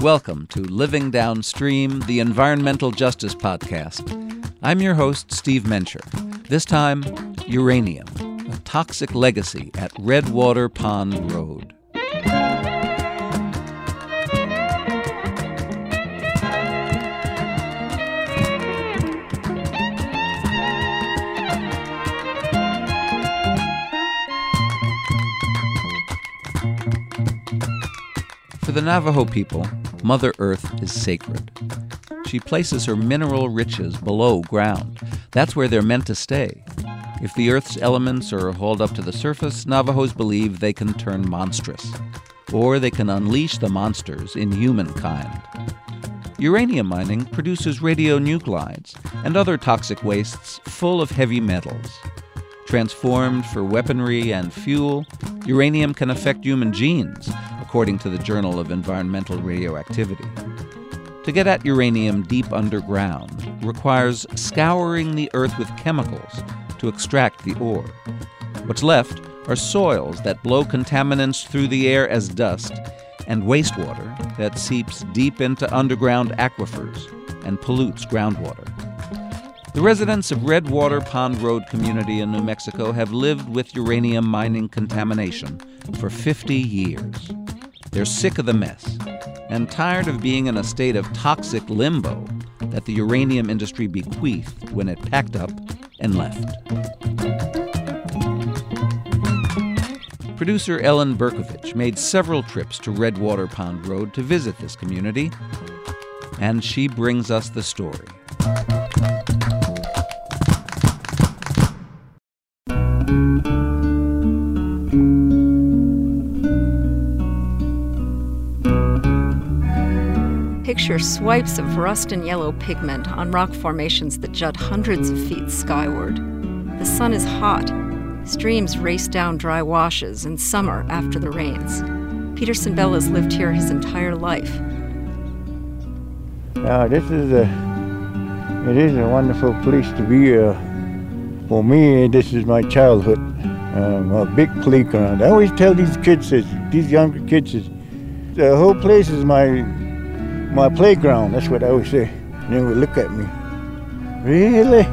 Welcome to Living Downstream, the Environmental Justice Podcast. I'm your host, Steve Mencher. This time, uranium, a toxic legacy at Redwater Pond Road. For the Navajo people, Mother Earth is sacred. She places her mineral riches below ground. That's where they're meant to stay. If the Earth's elements are hauled up to the surface, Navajos believe they can turn monstrous, or they can unleash the monsters in humankind. Uranium mining produces radionuclides and other toxic wastes full of heavy metals. Transformed for weaponry and fuel, uranium can affect human genes, according to the Journal of Environmental Radioactivity. To get at uranium deep underground requires scouring the earth with chemicals to extract the ore. What's left are soils that blow contaminants through the air as dust and wastewater that seeps deep into underground aquifers and pollutes groundwater. The residents of Redwater Pond Road community in New Mexico have lived with uranium mining contamination for 50 years. They're sick of the mess and tired of being in a state of toxic limbo that the uranium industry bequeathed when it packed up and left. Producer Ellen Berkovitch made several trips to Redwater Pond Road to visit this community, and she brings us the story. Picture swipes of rust and yellow pigment on rock formations that jut hundreds of feet skyward. The sun is hot. Streams race down dry washes in summer after the rains. Peterson Bell has lived here his entire life. Uh, this is a, it is a wonderful place to be. Uh, for me, this is my childhood. Um, a big playground. I always tell these kids, these younger kids, the whole place is my my playground. That's what I always say. And they would look at me. Really?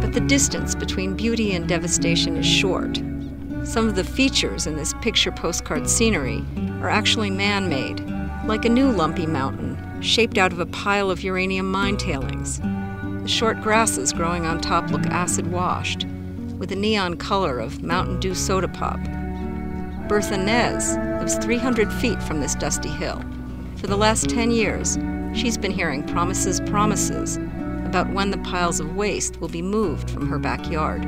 But the distance between beauty and devastation is short. Some of the features in this picture postcard scenery are actually man made, like a new lumpy mountain shaped out of a pile of uranium mine tailings. The short grasses growing on top look acid washed, with a neon color of Mountain Dew soda pop Bertha Nez lives 300 feet from this dusty hill. For the last 10 years, she's been hearing promises, promises about when the piles of waste will be moved from her backyard.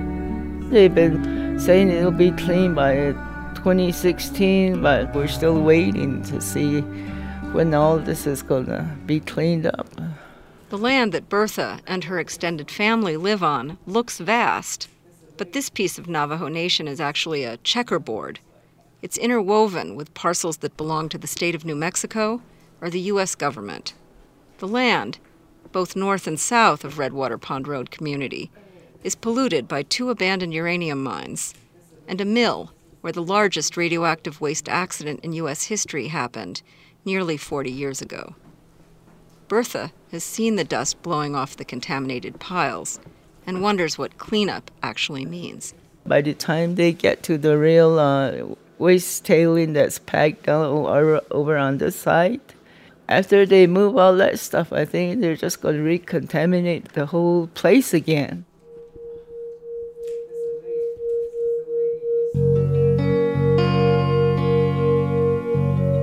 They've been saying it'll be clean by 2016, but we're still waiting to see when all this is going to be cleaned up. The land that Bertha and her extended family live on looks vast, but this piece of Navajo Nation is actually a checkerboard it's interwoven with parcels that belong to the state of New Mexico or the U.S. government. The land, both north and south of Redwater Pond Road community, is polluted by two abandoned uranium mines and a mill where the largest radioactive waste accident in U.S. history happened nearly 40 years ago. Bertha has seen the dust blowing off the contaminated piles and wonders what cleanup actually means. By the time they get to the real uh, waste tailing that's packed down over, over on the site. After they move all that stuff, I think they're just going to recontaminate the whole place again.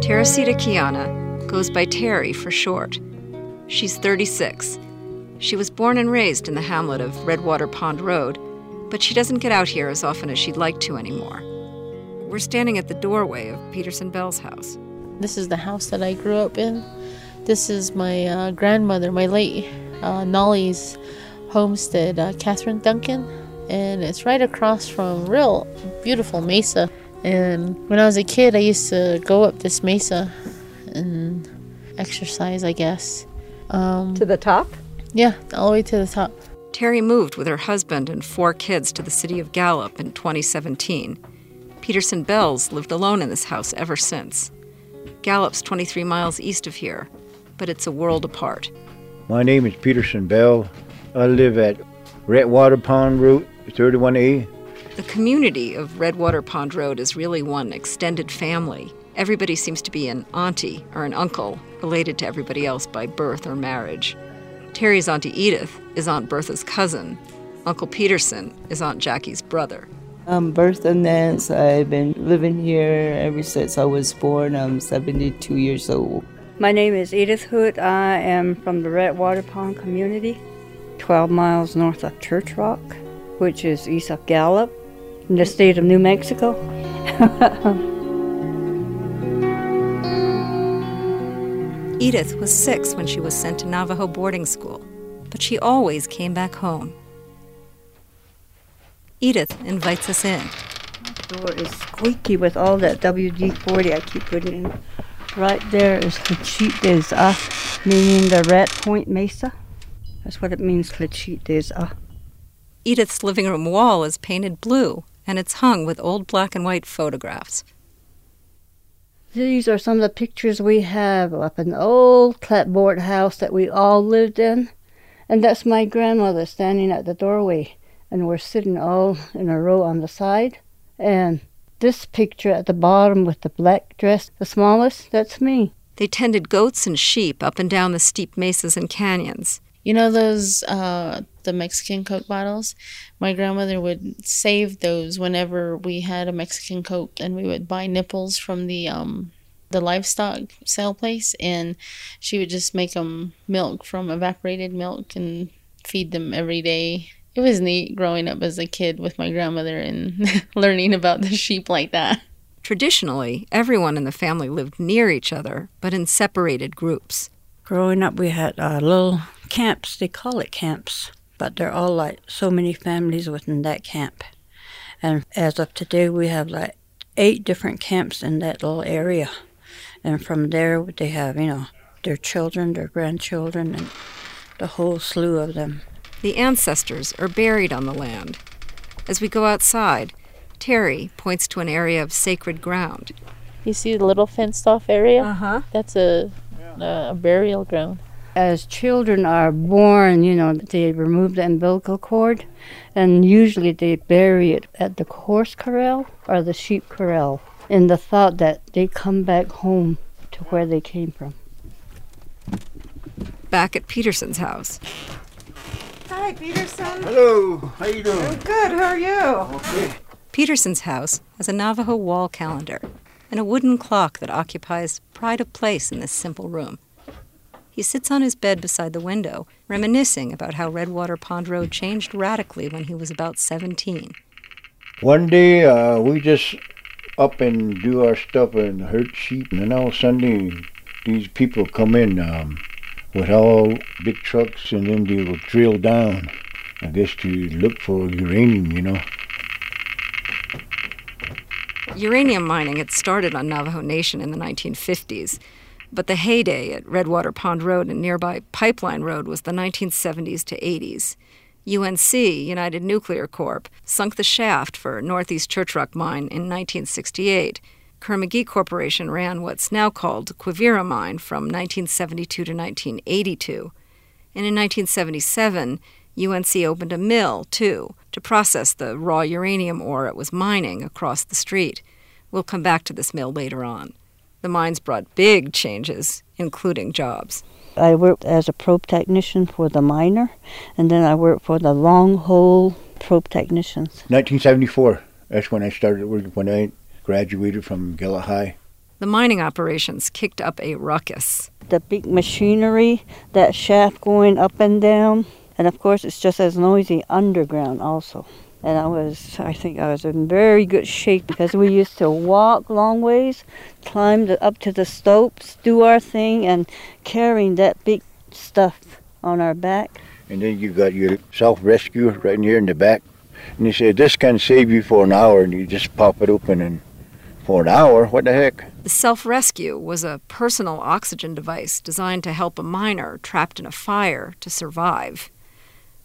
Teresita Kiana goes by Terry for short. She's 36. She was born and raised in the hamlet of Redwater Pond Road, but she doesn't get out here as often as she'd like to anymore. We're standing at the doorway of Peterson Bell's house. This is the house that I grew up in. This is my uh, grandmother, my late uh, Nolly's homestead, uh, Catherine Duncan, and it's right across from real beautiful mesa. And when I was a kid, I used to go up this mesa and exercise, I guess. Um, to the top? Yeah, all the way to the top. Terry moved with her husband and four kids to the city of Gallup in 2017. Peterson Bells lived alone in this house ever since. Gallup's 23 miles east of here, but it's a world apart. My name is Peterson Bell. I live at Redwater Pond Road, 31A. The community of Redwater Pond Road is really one extended family. Everybody seems to be an auntie or an uncle related to everybody else by birth or marriage. Terry's Auntie Edith is Aunt Bertha's cousin. Uncle Peterson is Aunt Jackie's brother. Um, I'm Bertha Nance. I've been living here ever since I was born. I'm 72 years old. My name is Edith Hood. I am from the Redwater Pond community, 12 miles north of Church Rock, which is east of Gallup, in the state of New Mexico. Edith was six when she was sent to Navajo boarding school, but she always came back home. Edith invites us in. The door is squeaky with all that WD 40 I keep putting in. Right there is Lechit des Ah, meaning the Rat Point Mesa. That's what it means, Lechit des Ah. Edith's living room wall is painted blue, and it's hung with old black and white photographs. These are some of the pictures we have of an old clapboard house that we all lived in. And that's my grandmother standing at the doorway. And we're sitting all in a row on the side. And this picture at the bottom with the black dress, the smallest, that's me. They tended goats and sheep up and down the steep mesas and canyons. You know those uh, the Mexican Coke bottles? My grandmother would save those whenever we had a Mexican Coke, and we would buy nipples from the um the livestock sale place, and she would just make them milk from evaporated milk and feed them every day. It was neat growing up as a kid with my grandmother and learning about the sheep like that. Traditionally, everyone in the family lived near each other, but in separated groups. Growing up, we had uh, little camps. They call it camps, but they're all like so many families within that camp. And as of today, we have like eight different camps in that little area. And from there, they have, you know, their children, their grandchildren, and the whole slew of them. The ancestors are buried on the land. As we go outside, Terry points to an area of sacred ground. You see the little fenced off area? Uh huh. That's a, a burial ground. As children are born, you know, they remove the umbilical cord, and usually they bury it at the horse corral or the sheep corral in the thought that they come back home to where they came from. Back at Peterson's house, Hi, Peterson. Hello, how you doing? I'm Good, how are you? Okay. Peterson's house has a Navajo wall calendar and a wooden clock that occupies pride of place in this simple room. He sits on his bed beside the window, reminiscing about how Redwater Pond Road changed radically when he was about 17. One day, uh, we just up and do our stuff and herd sheep, and then all Sunday, these people come in um, with all big trucks, and then they will drill down. I guess to look for uranium, you know. Uranium mining had started on Navajo Nation in the 1950s, but the heyday at Redwater Pond Road and nearby Pipeline Road was the 1970s to 80s. UNC, United Nuclear Corp., sunk the shaft for Northeast Church Rock Mine in 1968. Kerr-McGee Corporation ran what's now called Quivira Mine from 1972 to 1982. And in 1977, UNC opened a mill, too, to process the raw uranium ore it was mining across the street. We'll come back to this mill later on. The mines brought big changes, including jobs. I worked as a probe technician for the miner, and then I worked for the long hole probe technicians. 1974. That's when I started working. When I graduated from Gallup High. The mining operations kicked up a ruckus. The big machinery, that shaft going up and down, and of course it's just as noisy underground also. And I was, I think I was in very good shape because we used to walk long ways, climb the, up to the slopes, do our thing, and carrying that big stuff on our back. And then you got your self-rescue right in here in the back. And you say, this can save you for an hour, and you just pop it open and for an hour, what the heck? The self rescue was a personal oxygen device designed to help a miner trapped in a fire to survive.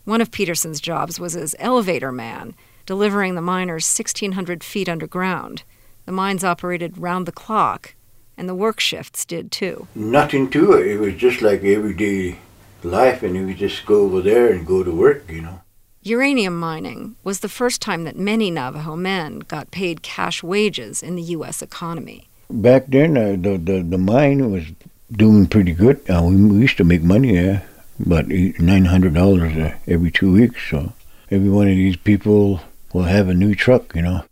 One of Peterson's jobs was as elevator man delivering the miners 1,600 feet underground. The mines operated round the clock, and the work shifts did too. Nothing to it. It was just like everyday life, and you would just go over there and go to work, you know. Uranium mining was the first time that many Navajo men got paid cash wages in the U.S. economy. Back then, uh, the, the the mine was doing pretty good. Uh, we, we used to make money there, about nine hundred dollars uh, every two weeks. So every one of these people will have a new truck, you know.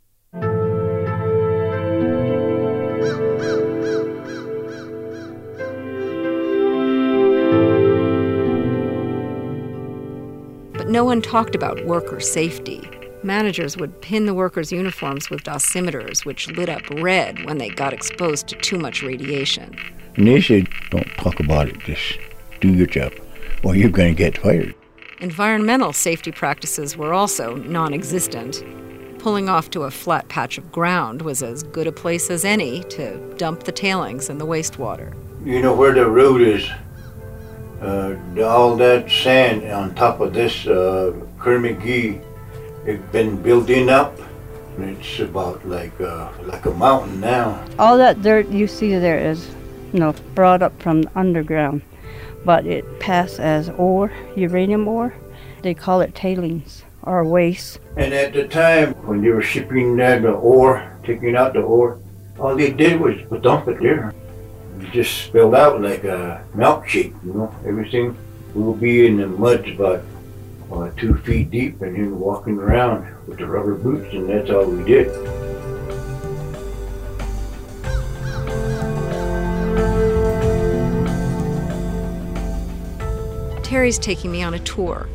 But no one talked about worker safety. Managers would pin the workers' uniforms with dosimeters, which lit up red when they got exposed to too much radiation. And they said, don't talk about it, just do your job, or you're going to get fired. Environmental safety practices were also non existent. Pulling off to a flat patch of ground was as good a place as any to dump the tailings and the wastewater. You know where the road is? Uh, all that sand on top of this uh, Kerr-McGee, it's been building up. It's about like uh, like a mountain now. All that dirt you see there is, you know, brought up from underground, but it passed as ore, uranium ore. They call it tailings or waste. And at the time when they were shipping that the ore, taking out the ore, all they did was dump it there. It just spilled out like a milkshake, you know. Everything will be in the mud about uh, two feet deep and then walking around with the rubber boots, and that's all we did. Terry's taking me on a tour.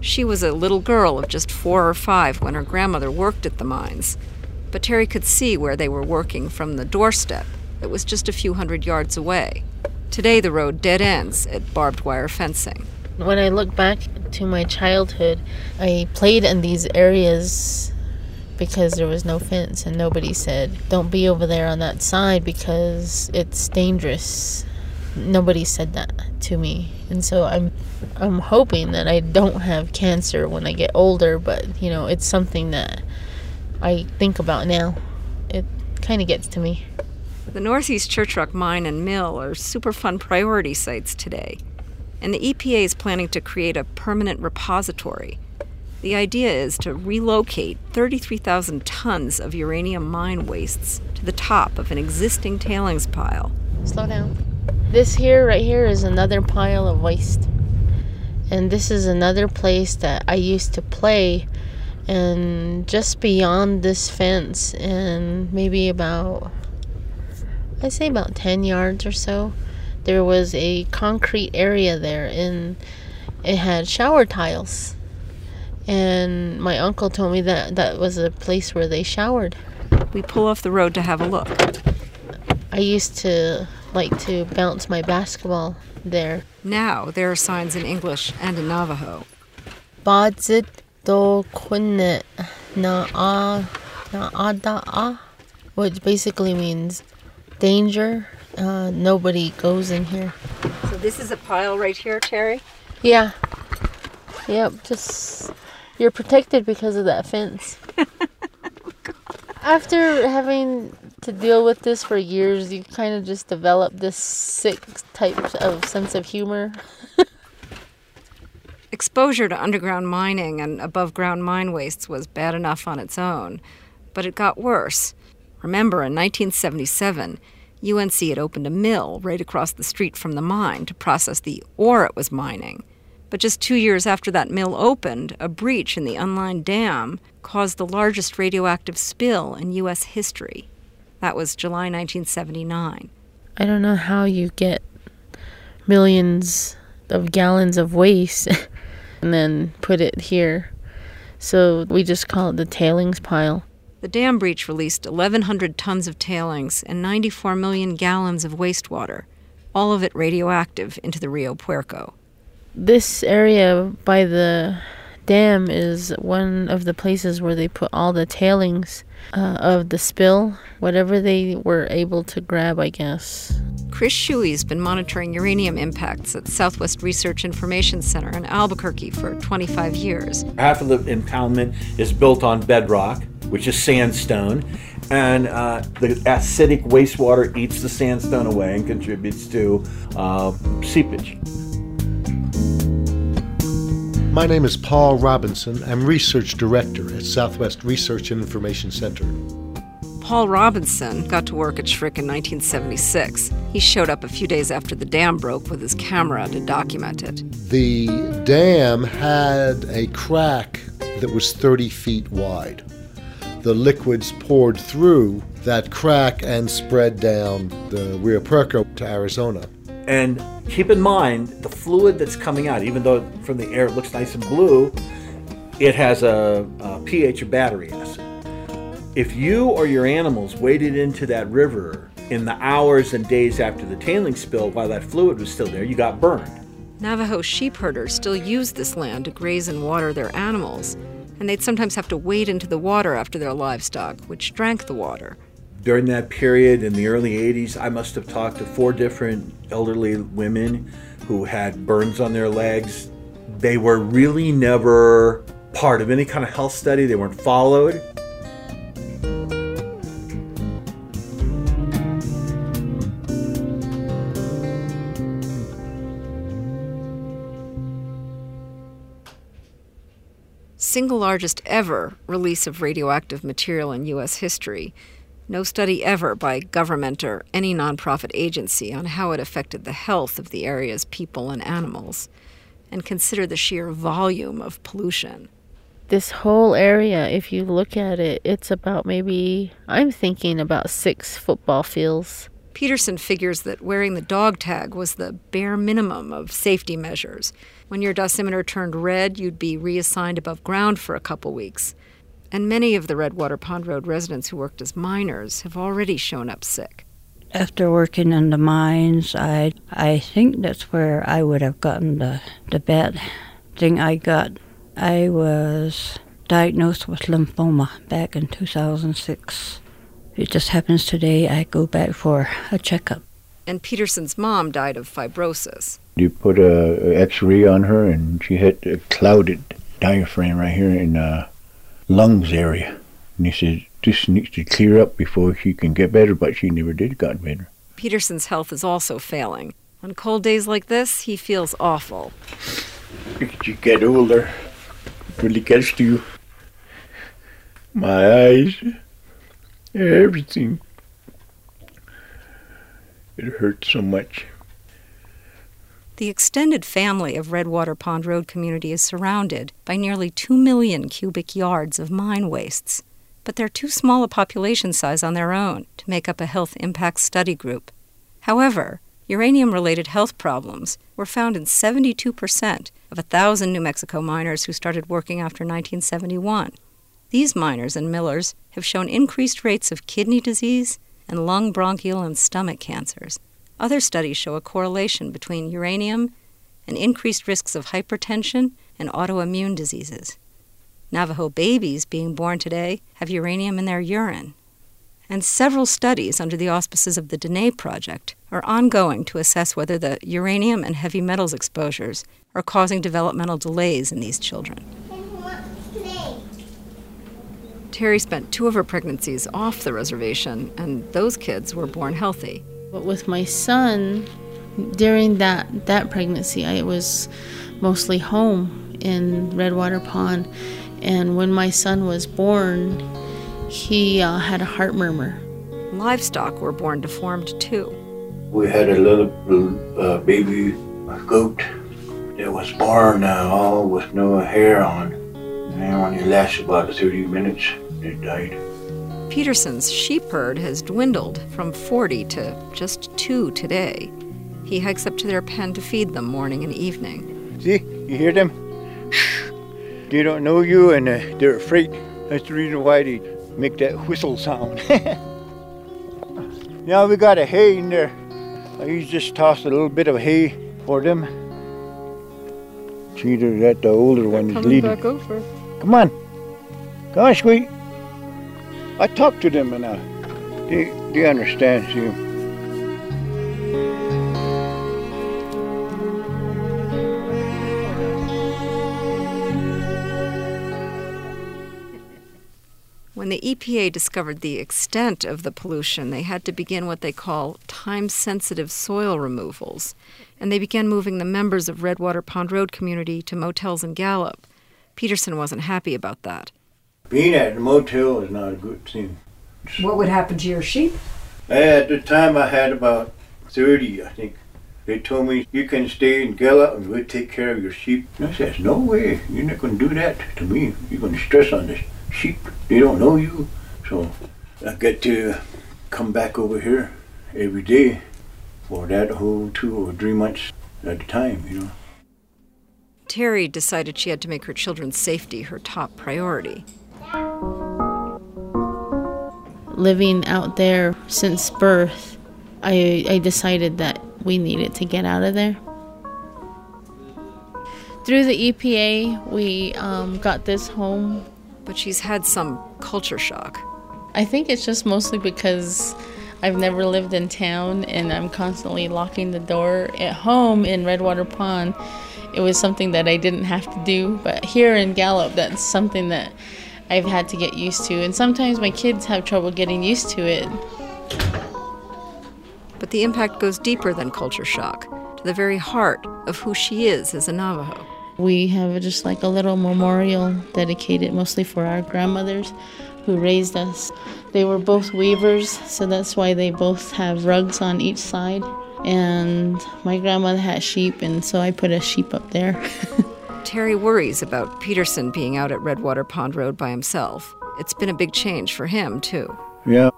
She was a little girl of just four or five when her grandmother worked at the mines. But Terry could see where they were working from the doorstep. It was just a few hundred yards away. Today, the road dead ends at barbed wire fencing. When I look back to my childhood, I played in these areas because there was no fence and nobody said, don't be over there on that side because it's dangerous. Nobody said that to me. And so I'm I'm hoping that I don't have cancer when I get older, but you know, it's something that I think about now. It kind of gets to me. The Northeast Church Rock Mine and Mill are Superfund priority sites today, and the EPA is planning to create a permanent repository. The idea is to relocate 33,000 tons of uranium mine wastes to the top of an existing tailings pile. Slow down. This here, right here, is another pile of waste. And this is another place that I used to play. And just beyond this fence, and maybe about, I say about 10 yards or so, there was a concrete area there, and it had shower tiles. And my uncle told me that that was a place where they showered. We pull off the road to have a look. I used to like to bounce my basketball there. Now there are signs in English and in Navajo. Badzit do kunnet na a na a, which basically means danger. Uh, nobody goes in here. So this is a pile right here, Terry? Yeah. Yep. Just you're protected because of that fence. After having to deal with this for years, you kind of just develop this sick type of sense of humor. Exposure to underground mining and above ground mine wastes was bad enough on its own, but it got worse. Remember, in 1977, UNC had opened a mill right across the street from the mine to process the ore it was mining. But just two years after that mill opened, a breach in the unlined dam caused the largest radioactive spill in U.S. history. That was July 1979. I don't know how you get millions of gallons of waste and then put it here. So we just call it the tailings pile. The dam breach released 1,100 tons of tailings and 94 million gallons of wastewater, all of it radioactive into the Rio Puerco. This area by the dam is one of the places where they put all the tailings uh, of the spill, whatever they were able to grab, I guess. Chris Shuey's been monitoring uranium impacts at Southwest Research Information Center in Albuquerque for 25 years. Half of the impoundment is built on bedrock, which is sandstone, and uh, the acidic wastewater eats the sandstone away and contributes to uh, seepage. My name is Paul Robinson. I'm Research Director at Southwest Research and Information Center. Paul Robinson got to work at SRIC in 1976. He showed up a few days after the dam broke with his camera to document it. The dam had a crack that was 30 feet wide. The liquids poured through that crack and spread down the Rio Puerco to Arizona. And keep in mind, the fluid that's coming out, even though from the air it looks nice and blue, it has a, a pH of battery acid. If you or your animals waded into that river in the hours and days after the tailing spill while that fluid was still there, you got burned. Navajo sheep herders still use this land to graze and water their animals, and they'd sometimes have to wade into the water after their livestock, which drank the water. During that period in the early 80s, I must have talked to four different elderly women who had burns on their legs. They were really never part of any kind of health study, they weren't followed. Single largest ever release of radioactive material in U.S. history. No study ever by government or any nonprofit agency on how it affected the health of the area's people and animals. And consider the sheer volume of pollution. This whole area, if you look at it, it's about maybe, I'm thinking about six football fields. Peterson figures that wearing the dog tag was the bare minimum of safety measures. When your dosimeter turned red, you'd be reassigned above ground for a couple weeks. And many of the Redwater Pond Road residents who worked as miners have already shown up sick. After working in the mines, I I think that's where I would have gotten the, the bad thing I got. I was diagnosed with lymphoma back in 2006. It just happens today I go back for a checkup. And Peterson's mom died of fibrosis. You put a, a X-ray on her, and she had a clouded diaphragm right here in the lungs area. And he says, this needs to clear up before she can get better, but she never did got better. Peterson's health is also failing. On cold days like this, he feels awful. As you get older, it really gets to you. My eyes, everything. It hurts so much. The extended family of Redwater Pond Road community is surrounded by nearly 2 million cubic yards of mine wastes, but they're too small a population size on their own to make up a health impact study group. However, uranium related health problems were found in 72% of a 1,000 New Mexico miners who started working after 1971. These miners and millers have shown increased rates of kidney disease and lung, bronchial, and stomach cancers. Other studies show a correlation between uranium and increased risks of hypertension and autoimmune diseases. Navajo babies being born today have uranium in their urine. And several studies under the auspices of the DiNEH Project are ongoing to assess whether the uranium and heavy metals exposures are causing developmental delays in these children. Terry spent two of her pregnancies off the reservation, and those kids were born healthy. But with my son, during that, that pregnancy, I was mostly home in Redwater Pond. And when my son was born, he uh, had a heart murmur. Livestock were born deformed too. We had a little uh, baby goat that was born uh, all with no hair on. And when it lasted about 30 minutes, it died. Peterson's sheep herd has dwindled from 40 to just two today. He hikes up to their pen to feed them morning and evening. See, you hear them? They don't know you and uh, they're afraid. That's the reason why they make that whistle sound. now we got a hay in there. I just tossed a little bit of hay for them. Either that the older one is leading. back over. Come on. Come on, Squeak. I talk to them and uh, they, they understand, see. When the EPA discovered the extent of the pollution, they had to begin what they call time sensitive soil removals. And they began moving the members of Redwater Pond Road community to motels in Gallup. Peterson wasn't happy about that. Being at the motel is not a good thing. What would happen to your sheep? At the time, I had about 30, I think. They told me, you can stay in Gallup and we'll take care of your sheep. And I said, no way. You're not going to do that to me. You're going to stress on the sheep. They don't know you. So I get to come back over here every day for that whole two or three months at a time, you know. Terry decided she had to make her children's safety her top priority. Living out there since birth, I, I decided that we needed to get out of there. Through the EPA, we um, got this home. But she's had some culture shock. I think it's just mostly because I've never lived in town and I'm constantly locking the door. At home in Redwater Pond, it was something that I didn't have to do. But here in Gallup, that's something that I've had to get used to. And sometimes my kids have trouble getting used to it. But the impact goes deeper than culture shock, to the very heart of who she is as a Navajo. We have just like a little memorial dedicated mostly for our grandmothers who raised us. They were both weavers, so that's why they both have rugs on each side. And my grandmother had sheep, and so I put a sheep up there. Terry worries about Peterson being out at Redwater Pond Road by himself. It's been a big change for him, too. Yeah,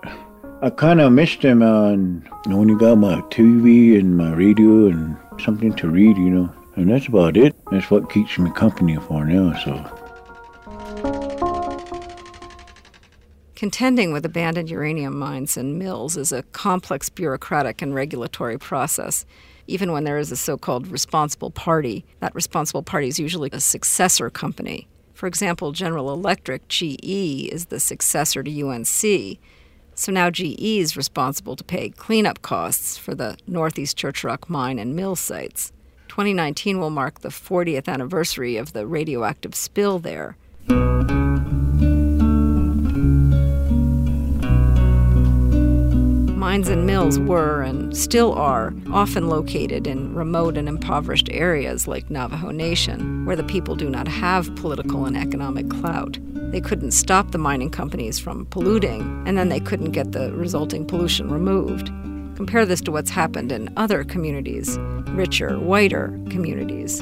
I kind of missed him on. I only got my TV and my radio and something to read, you know. And that's about it. That's what keeps me company for now, so. Contending with abandoned uranium mines and mills is a complex bureaucratic and regulatory process. Even when there is a so called responsible party, that responsible party is usually a successor company. For example, General Electric, GE, is the successor to UNC. So now GE is responsible to pay cleanup costs for the Northeast Church Rock mine and mill sites. 2019 will mark the 40th anniversary of the radioactive spill there. Mines and mills were and still are often located in remote and impoverished areas like Navajo Nation, where the people do not have political and economic clout. They couldn't stop the mining companies from polluting, and then they couldn't get the resulting pollution removed. Compare this to what's happened in other communities, richer, whiter communities.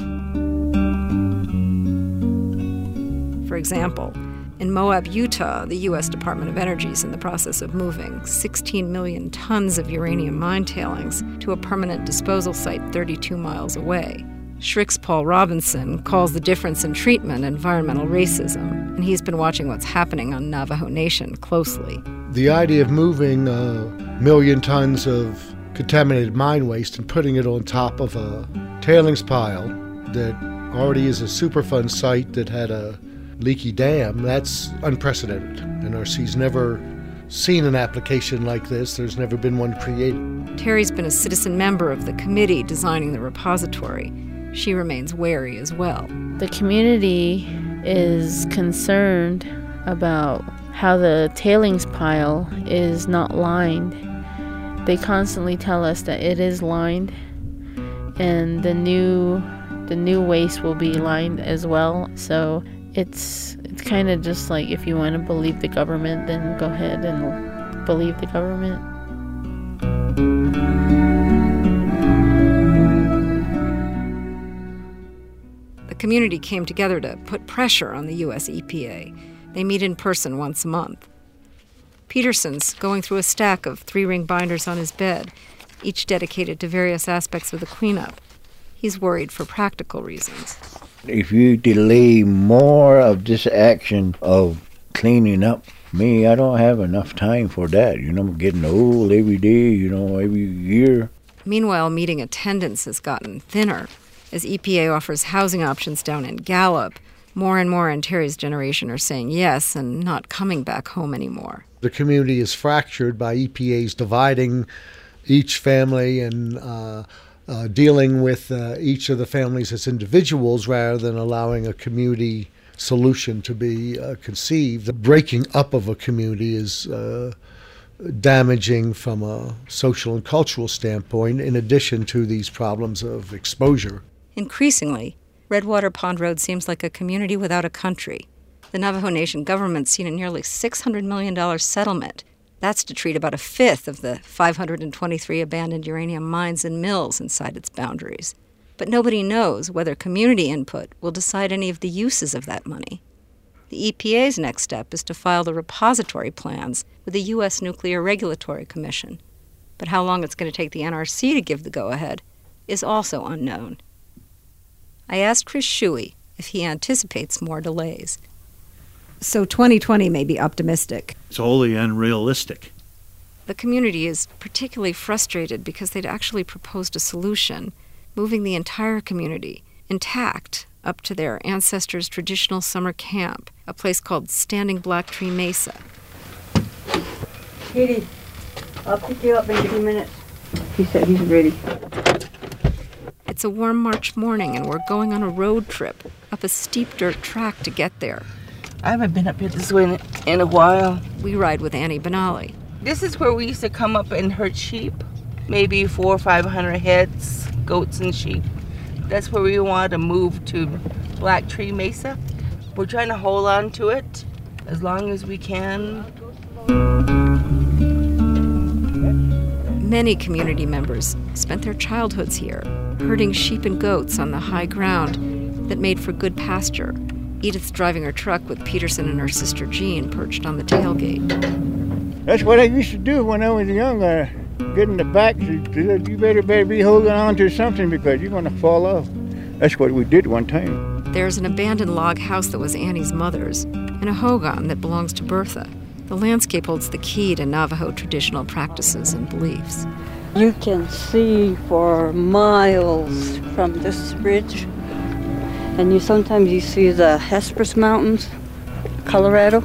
For example, in Moab, Utah, the U.S. Department of Energy is in the process of moving 16 million tons of uranium mine tailings to a permanent disposal site 32 miles away. SHRIC's Paul Robinson calls the difference in treatment environmental racism, and he's been watching what's happening on Navajo Nation closely. The idea of moving a million tons of contaminated mine waste and putting it on top of a tailings pile that already is a Superfund site that had a leaky dam, that's unprecedented. NRC's never seen an application like this. There's never been one created. Terry's been a citizen member of the committee designing the repository. She remains wary as well. The community is concerned about how the tailings pile is not lined. They constantly tell us that it is lined and the new the new waste will be lined as well. So it's it's kind of just like if you want to believe the government then go ahead and believe the government. The community came together to put pressure on the US EPA. They meet in person once a month. Peterson's going through a stack of three ring binders on his bed, each dedicated to various aspects of the cleanup. He's worried for practical reasons. If you delay more of this action of cleaning up, me, I don't have enough time for that. You know, I'm getting old every day, you know, every year. Meanwhile, meeting attendance has gotten thinner. As EPA offers housing options down in Gallup, more and more in Terry's generation are saying yes and not coming back home anymore. The community is fractured by EPA's dividing each family and uh, uh, dealing with uh, each of the families as individuals rather than allowing a community solution to be uh, conceived. The breaking up of a community is uh, damaging from a social and cultural standpoint, in addition to these problems of exposure. Increasingly, Redwater Pond Road seems like a community without a country. The Navajo Nation government's seen a nearly $600 million settlement. That's to treat about a fifth of the 523 abandoned uranium mines and mills inside its boundaries. But nobody knows whether community input will decide any of the uses of that money. The EPA's next step is to file the repository plans with the U.S. Nuclear Regulatory Commission. But how long it's going to take the NRC to give the go ahead is also unknown. I asked Chris Shuey if he anticipates more delays. So 2020 may be optimistic. It's wholly unrealistic. The community is particularly frustrated because they'd actually proposed a solution, moving the entire community intact up to their ancestors' traditional summer camp, a place called Standing Black Tree Mesa. Katie, I'll pick you up in a few minutes. He said he's ready. It's a warm March morning, and we're going on a road trip up a steep dirt track to get there. I haven't been up here this way in, in a while. We ride with Annie Benali. This is where we used to come up and herd sheep, maybe four or five hundred heads, goats and sheep. That's where we wanted to move to Black Tree Mesa. We're trying to hold on to it as long as we can. Many community members spent their childhoods here, herding sheep and goats on the high ground that made for good pasture. Edith's driving her truck with Peterson and her sister Jean perched on the tailgate. That's what I used to do when I was young. Get in the back. She said, You better, better be holding on to something because you're going to fall off. That's what we did one time. There's an abandoned log house that was Annie's mother's, and a hogan that belongs to Bertha. The landscape holds the key to Navajo traditional practices and beliefs. You can see for miles from this ridge, and you sometimes you see the Hesperus Mountains, Colorado,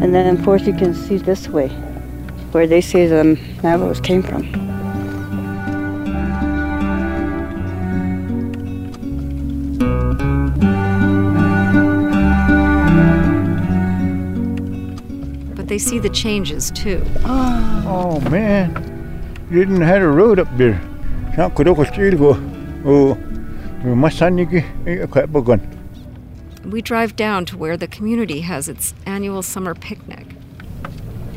and then of course you can see this way, where they say the Navajos came from. But they see the changes too. Oh, man. You didn't have a road up there. Saan ko daw ko go. Oh, masanigi kapagan. We drive down to where the community has its annual summer picnic.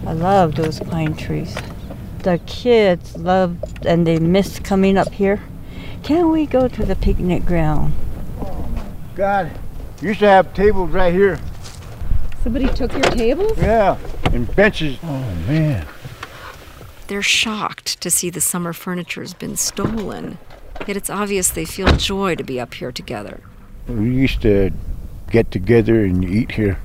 I love those pine trees. The kids love and they miss coming up here. Can we go to the picnic ground? Oh my god, You used to have tables right here. Somebody took your tables? Yeah, and benches. Oh, man. They're shocked to see the summer furniture's been stolen. Yet it's obvious they feel joy to be up here together. We used to get together and eat here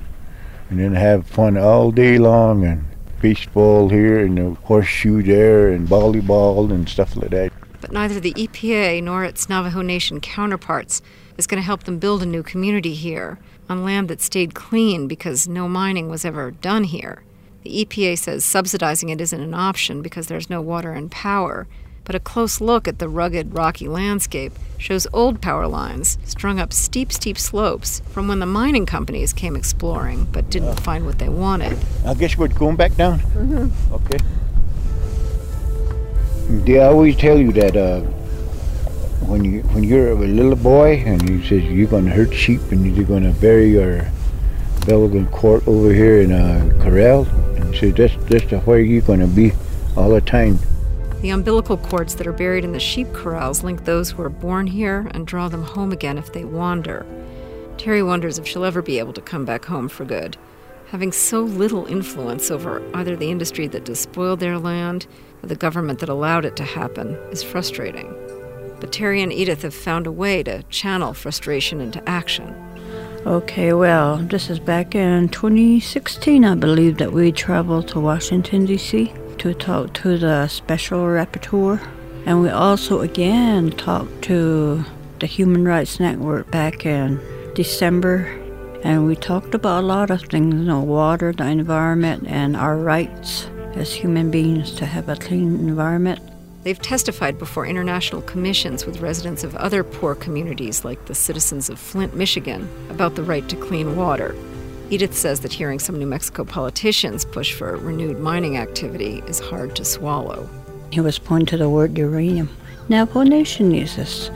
and then have fun all day long and baseball here and the horseshoe there and volleyball and stuff like that. But neither the EPA nor its Navajo Nation counterparts is going to help them build a new community here on land that stayed clean because no mining was ever done here. The EPA says subsidizing it isn't an option because there's no water and power. But a close look at the rugged, rocky landscape shows old power lines strung up steep, steep slopes from when the mining companies came exploring but didn't find what they wanted. I guess we're going back down. Okay. They always tell you that uh, when you when you're a little boy and you says you're going to herd sheep and you're going to bury your Belgian court over here in a corral, and you say that's that's where you're going to be all the time. The umbilical cords that are buried in the sheep corrals link those who are born here and draw them home again if they wander. Terry wonders if she'll ever be able to come back home for good. Having so little influence over either the industry that despoiled their land or the government that allowed it to happen is frustrating. But Terry and Edith have found a way to channel frustration into action. Okay, well, this is back in 2016, I believe, that we traveled to Washington, D.C. to talk to the special rapporteur. And we also again talked to the Human Rights Network back in December, and we talked about a lot of things, you know, water, the environment, and our rights as human beings to have a clean environment. They've testified before international commissions with residents of other poor communities like the citizens of Flint, Michigan, about the right to clean water. Edith says that hearing some New Mexico politicians push for renewed mining activity is hard to swallow. He was pointing to the word uranium. Now, Navajo Nation uses. This.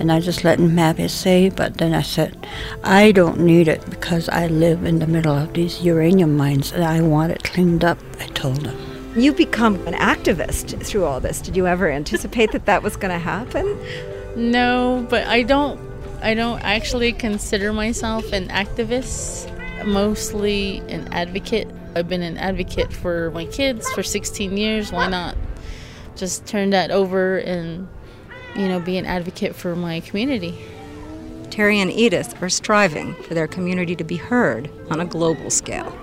And I just let him have his say, but then I said, I don't need it because I live in the middle of these uranium mines and I want it cleaned up, I told him. You become an activist through all this. Did you ever anticipate that that was going to happen? No, but I don't I don't actually consider myself an activist, mostly an advocate. I've been an advocate for my kids for 16 years. Why not just turn that over and you know, be an advocate for my community. Terry and Edith are striving for their community to be heard on a global scale.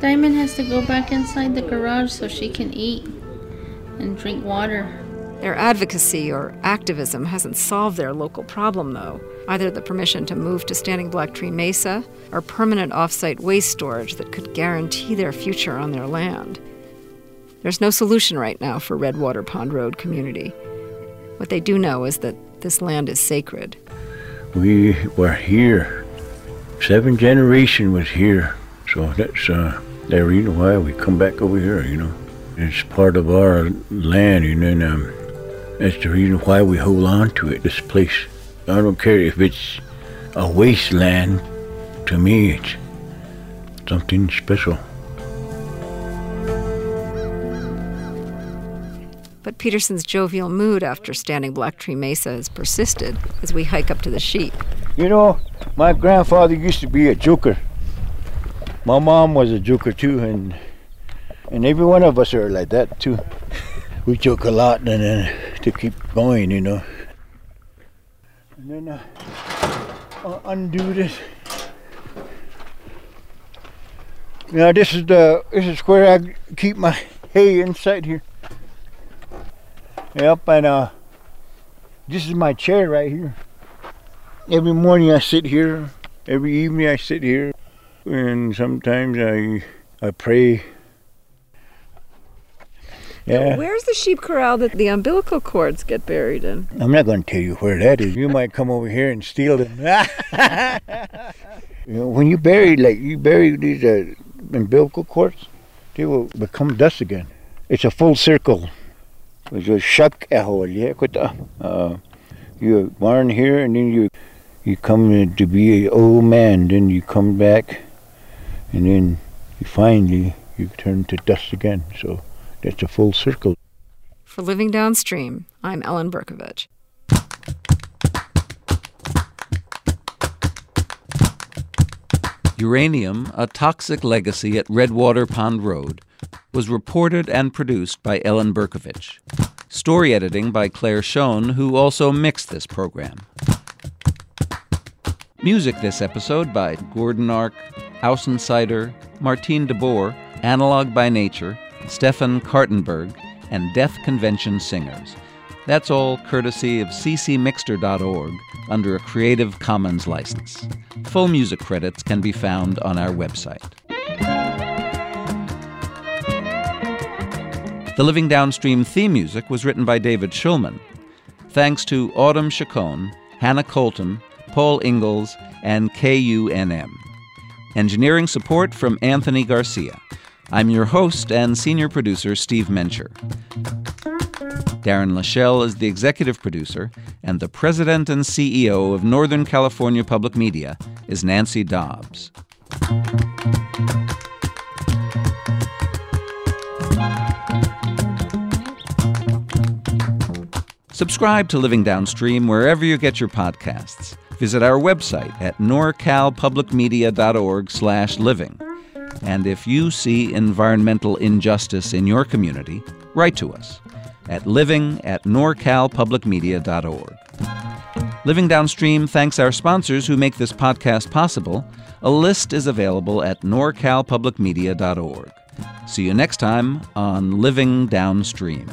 Diamond has to go back inside the garage so she can eat and drink water. Their advocacy or activism hasn't solved their local problem, though. Either the permission to move to Standing Black Tree Mesa or permanent offsite waste storage that could guarantee their future on their land. There's no solution right now for Redwater Pond Road community. What they do know is that this land is sacred. We were here. Seven generation was here. So that's uh, the reason why we come back over here, you know. It's part of our land, and then um, that's the reason why we hold on to it, this place. I don't care if it's a wasteland. To me, it's something special. But Peterson's jovial mood after standing Black Tree Mesa has persisted as we hike up to the sheep. You know, my grandfather used to be a joker. My mom was a joker too, and and every one of us are like that too. We joke a lot, and then to keep going, you know. And then uh, I'll undo this. Now this is the this is where I keep my hay inside here. Yep, and uh, this is my chair right here. Every morning I sit here. Every evening I sit here, and sometimes I I pray. Yeah. Where's the sheep corral that the umbilical cords get buried in? I'm not going to tell you where that is. You might come over here and steal them. you know, when you bury like you bury these uh, umbilical cords, they will become dust again. It's a full circle. So chaque ahol, yeah, uh, you're born here and then you you come to be an old man, then you come back, and then you finally you turn to dust again. So that's a full circle. For Living Downstream, I'm Ellen Berkovitch. Uranium, a toxic legacy at Redwater Pond Road, was reported and produced by Ellen Berkovitch. Story editing by Claire Schoen, who also mixed this program. Music this episode by Gurdonark, Außenseiter, Martine de Boer, Analog by Nature, Stefan Kartenberg, and Death Convention Singers. That's all courtesy of ccmixter.org under a Creative Commons license. Full music credits can be found on our website. The Living Downstream theme music was written by David Schulman. Thanks to Autumn Chacon, Hannah Colton, Paul Ingalls, and KUNM. Engineering support from Anthony Garcia. I'm your host and senior producer, Steve Mencher. Darren Lashelle is the executive producer, and the president and CEO of Northern California Public Media is Nancy Dobbs. Subscribe to Living Downstream wherever you get your podcasts. Visit our website at norcalpublicmedia.org/living. And if you see environmental injustice in your community, write to us at living at norcalpublicmedia.org. Living Downstream thanks our sponsors who make this podcast possible. A list is available at norcalpublicmedia.org. See you next time on Living Downstream.